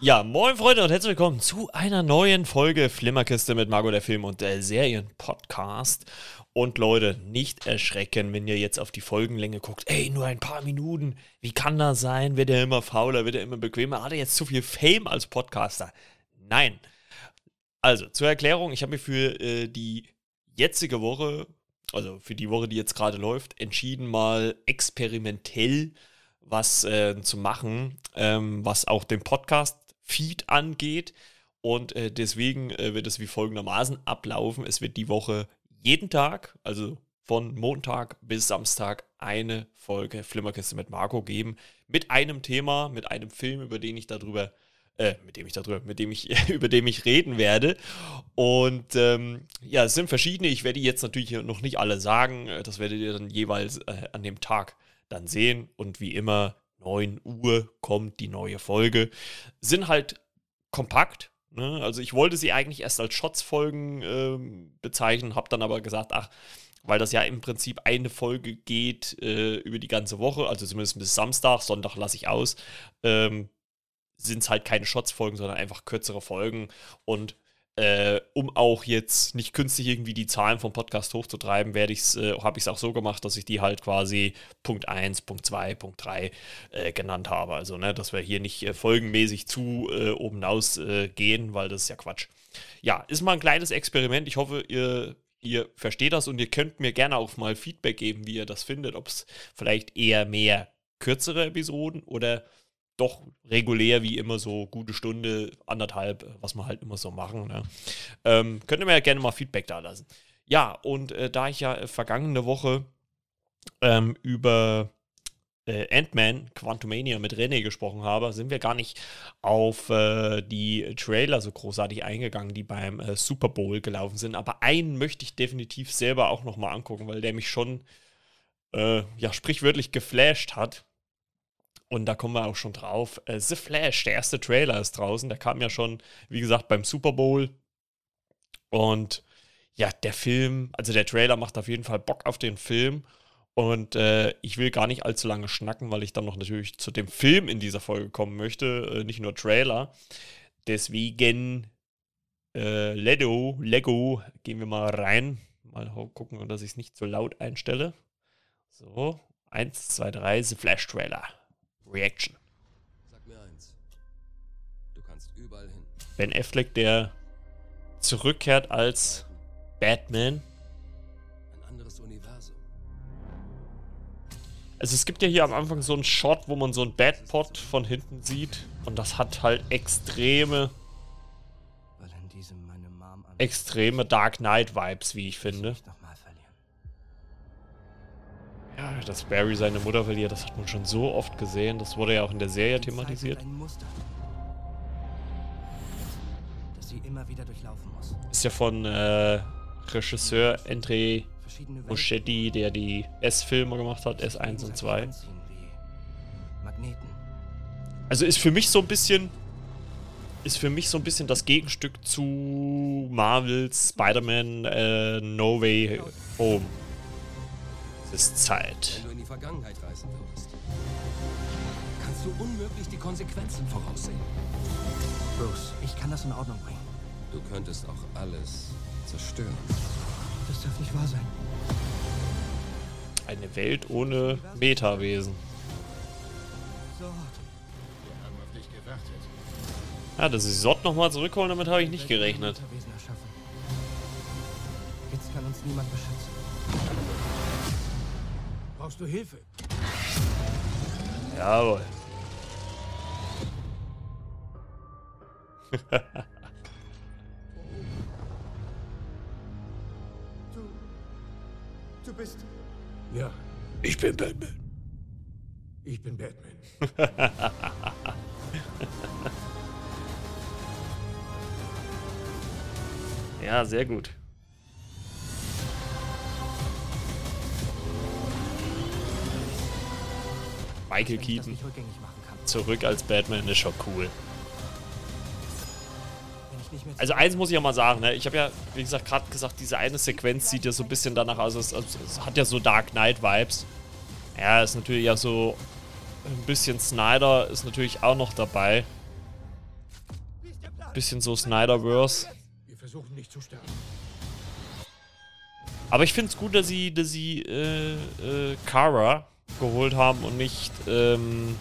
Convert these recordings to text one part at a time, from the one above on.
Ja, moin Freunde und herzlich willkommen zu einer neuen Folge Flimmerkiste mit Margot der Film und der Serien-Podcast. Und Leute, nicht erschrecken, wenn ihr jetzt auf die Folgenlänge guckt. Ey, nur ein paar Minuten. Wie kann das sein? Wird er immer fauler? Wird er immer bequemer? Hat er jetzt zu viel Fame als Podcaster? Nein. Also, zur Erklärung, ich habe mir für äh, die jetzige Woche, also für die Woche, die jetzt gerade läuft, entschieden, mal experimentell was äh, zu machen, ähm, was auch den Podcast-Feed angeht. Und äh, deswegen äh, wird es wie folgendermaßen ablaufen. Es wird die Woche jeden Tag, also von Montag bis Samstag, eine Folge Flimmerkiste mit Marco geben. Mit einem Thema, mit einem Film, über den ich darüber, äh, mit dem ich darüber, mit dem ich, über dem ich reden werde. Und ähm, ja, es sind verschiedene. Ich werde jetzt natürlich noch nicht alle sagen. Äh, das werdet ihr dann jeweils äh, an dem Tag dann sehen. Und wie immer, 9 Uhr kommt die neue Folge. Sind halt kompakt. Ne? Also ich wollte sie eigentlich erst als Shots-Folgen äh, bezeichnen, habe dann aber gesagt, ach, weil das ja im Prinzip eine Folge geht äh, über die ganze Woche, also zumindest bis Samstag, Sonntag lasse ich aus, ähm, sind es halt keine Shots-Folgen, sondern einfach kürzere Folgen. Und äh, um auch jetzt nicht künstlich irgendwie die Zahlen vom Podcast hochzutreiben, werde ich's, äh, habe ich es auch so gemacht, dass ich die halt quasi Punkt 1, Punkt 2, Punkt 3 äh, genannt habe. Also, ne, dass wir hier nicht äh, folgenmäßig zu äh, oben hinaus äh, gehen, weil das ist ja Quatsch. Ja, ist mal ein kleines Experiment. Ich hoffe, ihr, ihr versteht das und ihr könnt mir gerne auch mal Feedback geben, wie ihr das findet, ob es vielleicht eher mehr kürzere Episoden oder doch regulär wie immer so gute Stunde, anderthalb, was wir halt immer so machen. Ne? Ähm, könnt ihr mir ja gerne mal Feedback da lassen. Ja, und äh, da ich ja äh, vergangene Woche ähm, über äh, Ant-Man Quantumania mit René gesprochen habe, sind wir gar nicht auf äh, die Trailer so großartig eingegangen, die beim äh, Super Bowl gelaufen sind. Aber einen möchte ich definitiv selber auch nochmal angucken, weil der mich schon äh, ja sprichwörtlich geflasht hat. Und da kommen wir auch schon drauf. Äh, The Flash, der erste Trailer ist draußen. Der kam ja schon, wie gesagt, beim Super Bowl. Und ja, der Film, also der Trailer macht auf jeden Fall Bock auf den Film. Und äh, ich will gar nicht allzu lange schnacken, weil ich dann noch natürlich zu dem Film in dieser Folge kommen möchte, äh, nicht nur Trailer. Deswegen äh, Lego, Lego, gehen wir mal rein. Mal gucken, dass ich es nicht so laut einstelle. So, 1, 2, 3, The Flash Trailer. Reaction. Sag mir eins. Du kannst überall hin. Ben Affleck, der zurückkehrt als Batman. Ein anderes Universum. Also es gibt ja hier am Anfang so einen Shot, wo man so einen Batpot von hinten sieht. Und das hat halt extreme extreme Dark Knight Vibes, wie ich finde. Ja, dass Barry seine Mutter verliert, das hat man schon so oft gesehen. Das wurde ja auch in der Serie thematisiert. Ist ja von äh, Regisseur Andre Muschetti, der die S-Filme gemacht hat, S1 und 2. Also ist für mich so ein bisschen ist für mich so ein bisschen das Gegenstück zu Marvels Spider-Man äh, No Way Home. Es ist Zeit. Wenn du in die Vergangenheit reisen würdest, kannst du unmöglich die Konsequenzen voraussehen. Bruce, ich kann das in Ordnung bringen. Du könntest auch alles zerstören. Das darf nicht wahr sein. Eine Welt ohne Metawesen. Ja, dass sie Sott nochmal zurückholen, damit habe ich nicht gerechnet. Jetzt kann uns niemand beschützen. Brauchst du Hilfe? Jawohl. du. Du bist. Ja. Ich bin Batman. Ich bin Batman. ja, sehr gut. Michael Keaton zurück als Batman ist schon cool. Also eins muss ich ja mal sagen, ne? ich habe ja, wie gesagt, gerade gesagt, diese eine Sequenz sieht ja so ein bisschen danach aus, es, es hat ja so Dark Knight Vibes. Ja, ist natürlich ja so Ein bisschen Snyder ist natürlich auch noch dabei. Bisschen so Snyderverse. Wir versuchen nicht zu sterben. Aber ich finde es gut, dass sie, dass sie äh, äh, Kara geholt haben und nicht, ähm,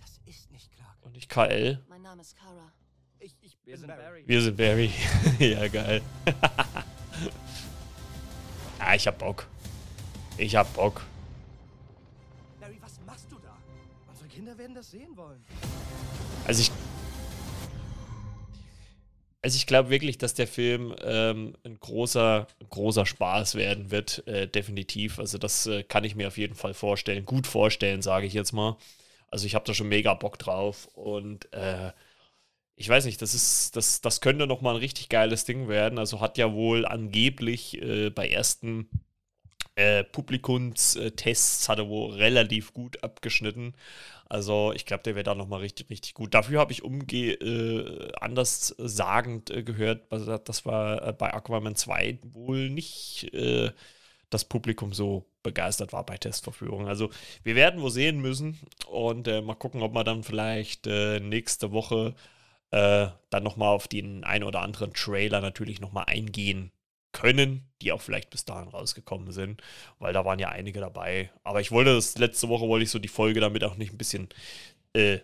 Das ist nicht Clark. und nicht KL. Mein Name ist Kara. Ich, ich Wir sind Barry. Wir sind Barry. ja, geil. ja, ich hab Bock. Ich hab Bock. Barry, was machst du da? Unsere Kinder werden das sehen wollen. Also ich. Also ich glaube wirklich, dass der Film ähm, ein großer, großer Spaß werden wird, äh, definitiv. Also das äh, kann ich mir auf jeden Fall vorstellen, gut vorstellen, sage ich jetzt mal. Also ich habe da schon mega Bock drauf und äh, ich weiß nicht, das ist, das, das könnte noch mal ein richtig geiles Ding werden. Also hat ja wohl angeblich äh, bei ersten äh, Publikumstests hat er wohl relativ gut abgeschnitten. Also ich glaube, der wäre da nochmal richtig, richtig gut. Dafür habe ich umge äh, anders sagend äh, gehört, das war äh, bei Aquaman 2 wohl nicht äh, das Publikum so begeistert war bei Testverführung. Also wir werden wohl sehen müssen und mal gucken, ob wir dann vielleicht nächste Woche äh, dann nochmal auf den ein oder anderen Trailer natürlich nochmal eingehen können, die auch vielleicht bis dahin rausgekommen sind, weil da waren ja einige dabei. Aber ich wollte das letzte Woche, wollte ich so die Folge damit auch nicht ein bisschen äh,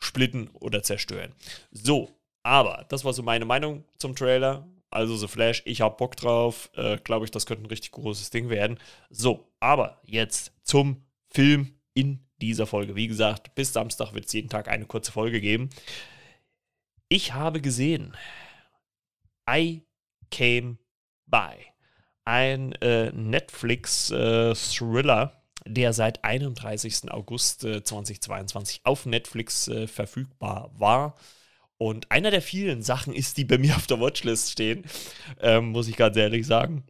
splitten oder zerstören. So, aber das war so meine Meinung zum Trailer. Also The Flash, ich habe Bock drauf. Äh, Glaube ich, das könnte ein richtig großes Ding werden. So, aber jetzt zum Film in dieser Folge. Wie gesagt, bis Samstag wird es jeden Tag eine kurze Folge geben. Ich habe gesehen, I Came By. Ein äh, Netflix-Thriller, äh, der seit 31. August äh, 2022 auf Netflix äh, verfügbar war. Und einer der vielen Sachen ist, die bei mir auf der Watchlist stehen, ähm, muss ich ganz ehrlich sagen.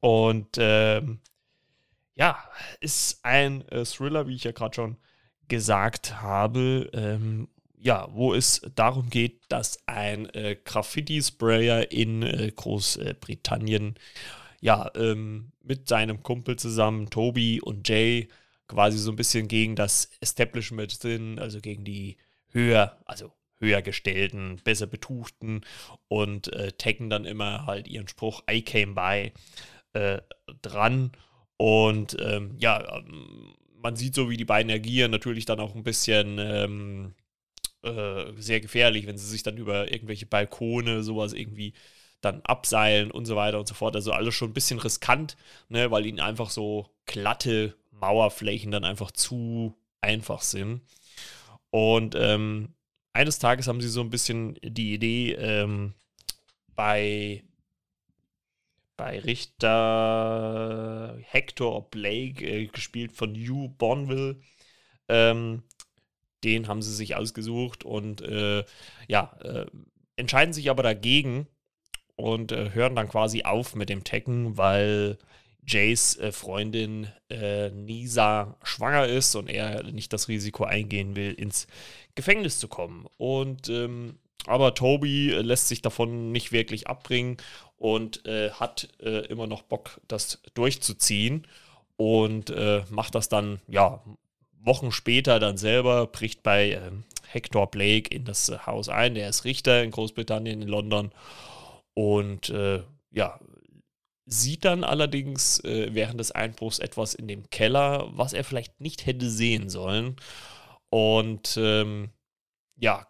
Und ähm, ja, ist ein äh, Thriller, wie ich ja gerade schon gesagt habe, ähm, ja, wo es darum geht, dass ein äh, Graffiti-Sprayer in äh, Großbritannien ja ähm, mit seinem Kumpel zusammen, Toby und Jay, quasi so ein bisschen gegen das Establishment sind, also gegen die höher, also höher gestellten, besser betuchten und äh, taggen dann immer halt ihren Spruch I came by äh, dran. Und ähm, ja, ähm, man sieht so, wie die beiden agieren, natürlich dann auch ein bisschen ähm, äh, sehr gefährlich, wenn sie sich dann über irgendwelche Balkone, sowas irgendwie dann abseilen und so weiter und so fort. Also alles schon ein bisschen riskant, ne, weil ihnen einfach so glatte Mauerflächen dann einfach zu einfach sind. Und ähm, eines Tages haben sie so ein bisschen die Idee, ähm, bei, bei Richter Hector Blake, äh, gespielt von Hugh Bonville, ähm, den haben sie sich ausgesucht und äh, ja, äh, entscheiden sich aber dagegen und äh, hören dann quasi auf mit dem Tekken, weil Jays äh, Freundin äh, Nisa schwanger ist und er nicht das Risiko eingehen will, ins Gefängnis zu kommen. Und ähm, aber Toby äh, lässt sich davon nicht wirklich abbringen und hat immer noch Bock, das durchzuziehen und macht das dann ja Wochen später dann selber, bricht bei ähm, Hector Blake in das äh, Haus ein. Der ist Richter in Großbritannien, in London. Und äh, ja, sieht dann allerdings äh, während des Einbruchs etwas in dem Keller, was er vielleicht nicht hätte sehen sollen. Und ähm, ja,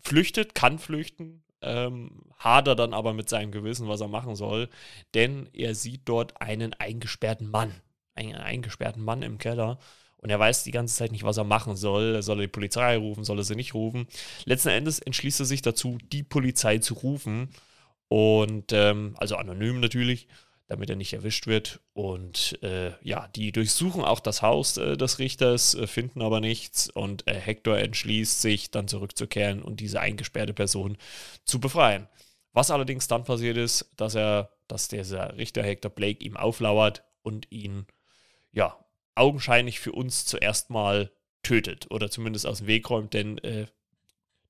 flüchtet, kann flüchten, ähm, hadert dann aber mit seinem Gewissen, was er machen soll, denn er sieht dort einen eingesperrten Mann. Einen eingesperrten Mann im Keller und er weiß die ganze Zeit nicht, was er machen soll. Soll er die Polizei rufen, soll er sie nicht rufen? Letzten Endes entschließt er sich dazu, die Polizei zu rufen. Und ähm, also anonym natürlich, damit er nicht erwischt wird. Und äh, ja, die durchsuchen auch das Haus äh, des Richters, äh, finden aber nichts. Und äh, Hector entschließt sich, dann zurückzukehren und diese eingesperrte Person zu befreien. Was allerdings dann passiert ist, dass er, dass dieser Richter Hector Blake ihm auflauert und ihn ja augenscheinlich für uns zuerst mal tötet oder zumindest aus dem Weg räumt, denn äh,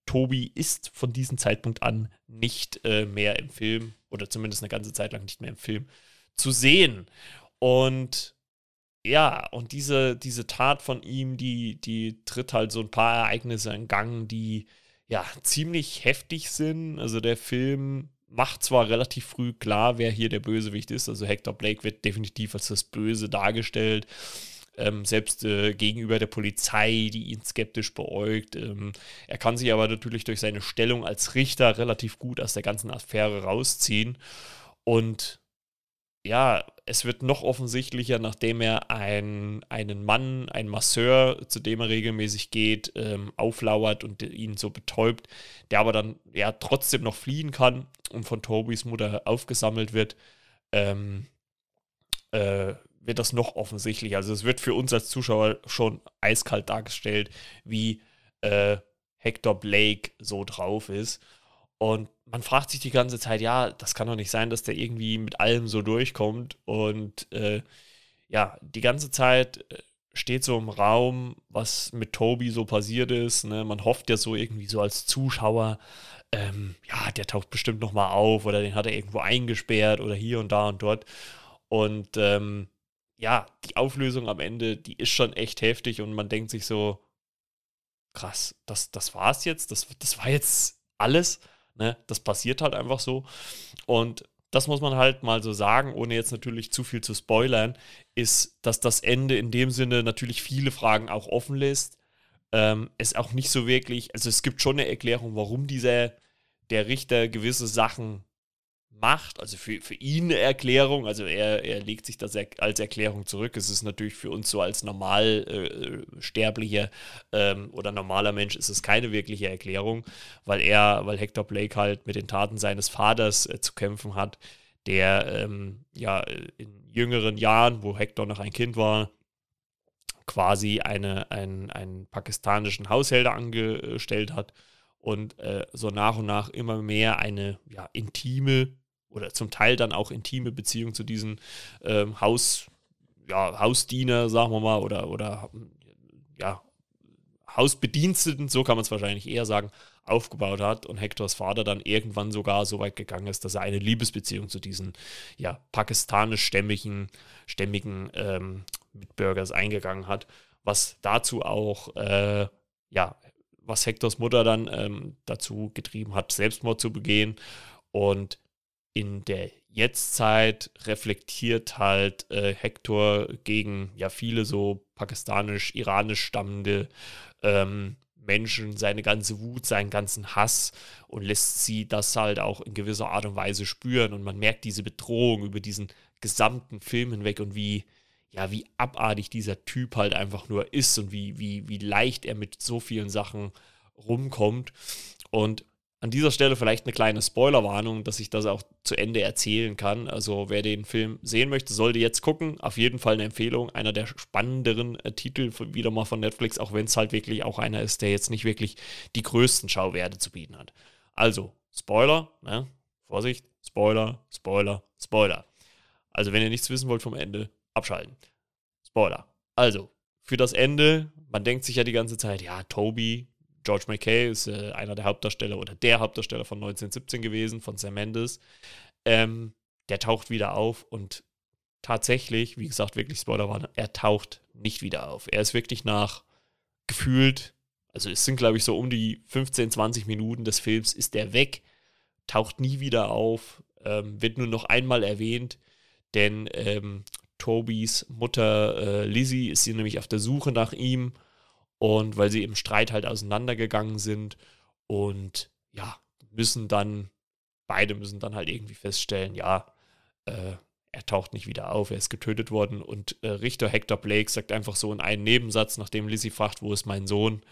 Tobi ist von diesem Zeitpunkt an nicht äh, mehr im Film oder zumindest eine ganze Zeit lang nicht mehr im Film zu sehen. Und ja, und diese, diese Tat von ihm, die, die tritt halt so ein paar Ereignisse in Gang, die ja ziemlich heftig sind. Also der Film macht zwar relativ früh klar, wer hier der Bösewicht ist. Also Hector Blake wird definitiv als das Böse dargestellt. Ähm, selbst äh, gegenüber der Polizei, die ihn skeptisch beäugt. Ähm, er kann sich aber natürlich durch seine Stellung als Richter relativ gut aus der ganzen Affäre rausziehen. Und ja, es wird noch offensichtlicher, nachdem er ein, einen Mann, einen Masseur, zu dem er regelmäßig geht, ähm, auflauert und ihn so betäubt, der aber dann ja trotzdem noch fliehen kann und von Tobys Mutter aufgesammelt wird, ähm, äh, wird das noch offensichtlicher. Also es wird für uns als Zuschauer schon eiskalt dargestellt, wie äh, Hector Blake so drauf ist. Und man fragt sich die ganze Zeit, ja, das kann doch nicht sein, dass der irgendwie mit allem so durchkommt. Und äh, ja, die ganze Zeit äh, steht so im Raum, was mit Toby so passiert ist. Ne? Man hofft ja so irgendwie so als Zuschauer, ähm, ja, der taucht bestimmt nochmal auf oder den hat er irgendwo eingesperrt oder hier und da und dort. Und ähm, ja, die Auflösung am Ende, die ist schon echt heftig und man denkt sich so, krass, das, das war's jetzt, das, das war jetzt alles. Ne? Das passiert halt einfach so. Und das muss man halt mal so sagen, ohne jetzt natürlich zu viel zu spoilern, ist, dass das Ende in dem Sinne natürlich viele Fragen auch offen lässt. Ähm, es auch nicht so wirklich, also es gibt schon eine Erklärung, warum dieser, der Richter gewisse Sachen macht, also für, für ihn eine Erklärung, also er, er legt sich das als Erklärung zurück. Es ist natürlich für uns so als normalsterblicher äh, ähm, oder normaler Mensch ist es keine wirkliche Erklärung, weil er, weil Hector Blake halt mit den Taten seines Vaters äh, zu kämpfen hat, der ähm, ja in jüngeren Jahren, wo Hector noch ein Kind war, quasi eine, ein, einen pakistanischen Haushälter angestellt hat und äh, so nach und nach immer mehr eine ja, intime oder zum Teil dann auch intime Beziehung zu diesen ähm, Haus, ja, Hausdiener, sagen wir mal, oder, oder ja, Hausbediensteten, so kann man es wahrscheinlich eher sagen, aufgebaut hat und Hectors Vater dann irgendwann sogar so weit gegangen ist, dass er eine Liebesbeziehung zu diesen ja, pakistanisch-stämmigen stämmigen, ähm, Mitbürgers eingegangen hat, was dazu auch äh, ja, was Hectors Mutter dann ähm, dazu getrieben hat, Selbstmord zu begehen. Und in der Jetztzeit reflektiert halt äh, Hector gegen ja viele so pakistanisch-iranisch stammende ähm, Menschen seine ganze Wut, seinen ganzen Hass und lässt sie das halt auch in gewisser Art und Weise spüren und man merkt diese Bedrohung über diesen gesamten Film hinweg und wie ja, wie abartig dieser Typ halt einfach nur ist und wie, wie, wie leicht er mit so vielen Sachen rumkommt. Und an dieser Stelle vielleicht eine kleine Spoilerwarnung, dass ich das auch zu Ende erzählen kann. Also wer den Film sehen möchte, sollte jetzt gucken. Auf jeden Fall eine Empfehlung. Einer der spannenderen äh, Titel wieder mal von Netflix, auch wenn es halt wirklich auch einer ist, der jetzt nicht wirklich die größten Schauwerte zu bieten hat. Also, Spoiler, ne? Vorsicht, Spoiler, Spoiler, Spoiler. Also, wenn ihr nichts wissen wollt vom Ende, abschalten. Spoiler. Also, für das Ende, man denkt sich ja die ganze Zeit, ja, Toby, George McKay ist äh, einer der Hauptdarsteller oder der Hauptdarsteller von 1917 gewesen, von Sam Mendes. Ähm, der taucht wieder auf und tatsächlich, wie gesagt, wirklich Spoilerwarnung, er taucht nicht wieder auf. Er ist wirklich nach gefühlt, also es sind glaube ich so um die 15, 20 Minuten des Films, ist er weg, taucht nie wieder auf, ähm, wird nur noch einmal erwähnt, denn ähm, Tobys Mutter äh, Lizzie ist sie nämlich auf der Suche nach ihm und weil sie im Streit halt auseinandergegangen sind und ja, müssen dann, beide müssen dann halt irgendwie feststellen, ja, äh, er taucht nicht wieder auf, er ist getötet worden und äh, Richter Hector Blake sagt einfach so in einem Nebensatz, nachdem Lizzie fragt, wo ist mein Sohn,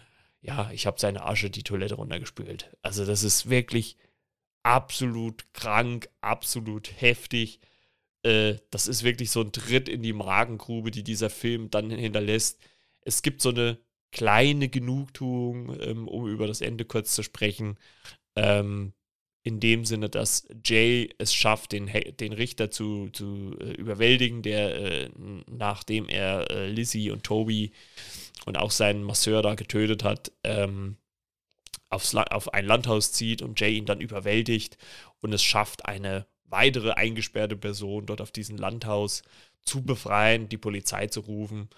ja, ich habe seine Asche die Toilette runtergespült. Also das ist wirklich absolut krank, absolut heftig. Äh, das ist wirklich so ein Tritt in die Magengrube, die dieser Film dann hinterlässt. Es gibt so eine kleine Genugtuung, ähm, um über das Ende kurz zu sprechen. Ähm, in dem Sinne, dass Jay es schafft, den, den Richter zu, zu äh, überwältigen, der äh, nachdem er äh, Lizzie und Toby und auch seinen Masseur da getötet hat, ähm, aufs, auf ein Landhaus zieht und Jay ihn dann überwältigt und es schafft, eine weitere eingesperrte Person dort auf diesem Landhaus zu befreien, die Polizei zu rufen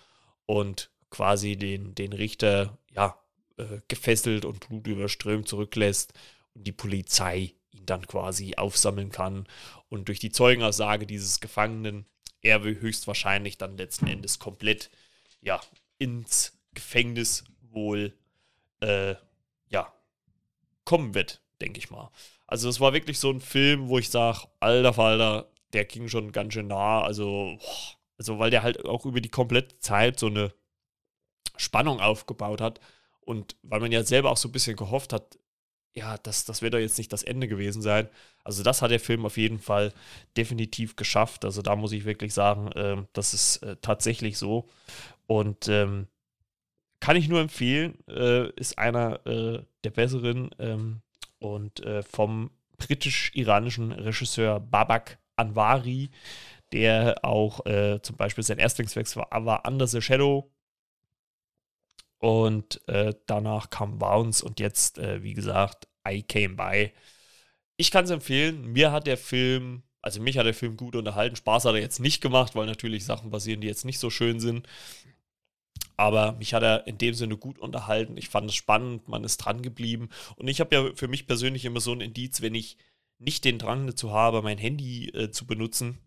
und quasi den, den Richter, ja, äh, gefesselt und blutüberströmt zurücklässt und die Polizei ihn dann quasi aufsammeln kann und durch die Zeugenaussage dieses Gefangenen er höchstwahrscheinlich dann letzten Endes komplett ja ins Gefängnis wohl äh, ja kommen wird, denke ich mal. Also es war wirklich so ein Film, wo ich sage, alter Falter, der ging schon ganz schön nah. Also, also weil der halt auch über die komplette Zeit so eine Spannung aufgebaut hat und weil man ja selber auch so ein bisschen gehofft hat, ja, das, das wird doch jetzt nicht das Ende gewesen sein. Also das hat der Film auf jeden Fall definitiv geschafft. Also da muss ich wirklich sagen, äh, das ist äh, tatsächlich so. Und ähm, kann ich nur empfehlen, äh, ist einer äh, der besseren ähm, und äh, vom britisch-iranischen Regisseur Babak Anwari, der auch äh, zum Beispiel sein Erstlingswerk war, war Under the Shadow und äh, danach kam Bounce und jetzt, äh, wie gesagt, I Came By. Ich kann es empfehlen. Mir hat der Film, also mich hat der Film gut unterhalten. Spaß hat er jetzt nicht gemacht, weil natürlich Sachen passieren, die jetzt nicht so schön sind. Aber mich hat er in dem Sinne gut unterhalten. Ich fand es spannend, man ist dran geblieben. Und ich habe ja für mich persönlich immer so ein Indiz, wenn ich nicht den Drang dazu habe, mein Handy äh, zu benutzen,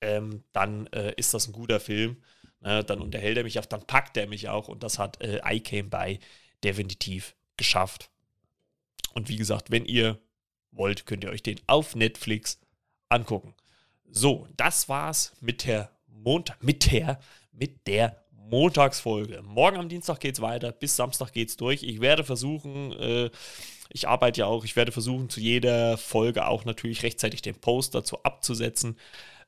ähm, dann äh, ist das ein guter Film. Ne, dann unterhält er mich auch, dann packt er mich auch und das hat äh, I Came By definitiv geschafft. Und wie gesagt, wenn ihr wollt, könnt ihr euch den auf Netflix angucken. So, das war's mit der Montag, mit der, mit der Montagsfolge. Morgen am Dienstag geht's weiter, bis Samstag geht's durch. Ich werde versuchen, äh, ich arbeite ja auch, ich werde versuchen, zu jeder Folge auch natürlich rechtzeitig den Post dazu abzusetzen.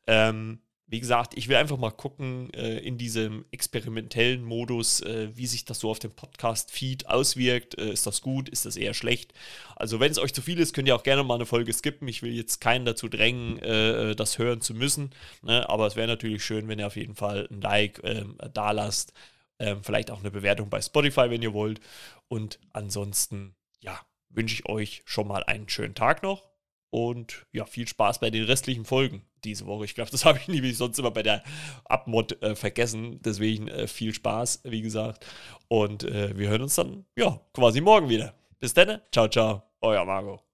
Ähm, wie gesagt, ich will einfach mal gucken äh, in diesem experimentellen Modus, äh, wie sich das so auf dem Podcast-Feed auswirkt. Äh, ist das gut? Ist das eher schlecht? Also, wenn es euch zu viel ist, könnt ihr auch gerne mal eine Folge skippen. Ich will jetzt keinen dazu drängen, äh, das hören zu müssen. Ne? Aber es wäre natürlich schön, wenn ihr auf jeden Fall ein Like ähm, da lasst. Ähm, vielleicht auch eine Bewertung bei Spotify, wenn ihr wollt. Und ansonsten, ja, wünsche ich euch schon mal einen schönen Tag noch und ja, viel Spaß bei den restlichen Folgen diese Woche. Ich glaube, das habe ich nie wie sonst immer bei der Abmod äh, vergessen. Deswegen äh, viel Spaß, wie gesagt. Und äh, wir hören uns dann, ja, quasi morgen wieder. Bis dann. Ciao, ciao. Euer Marco.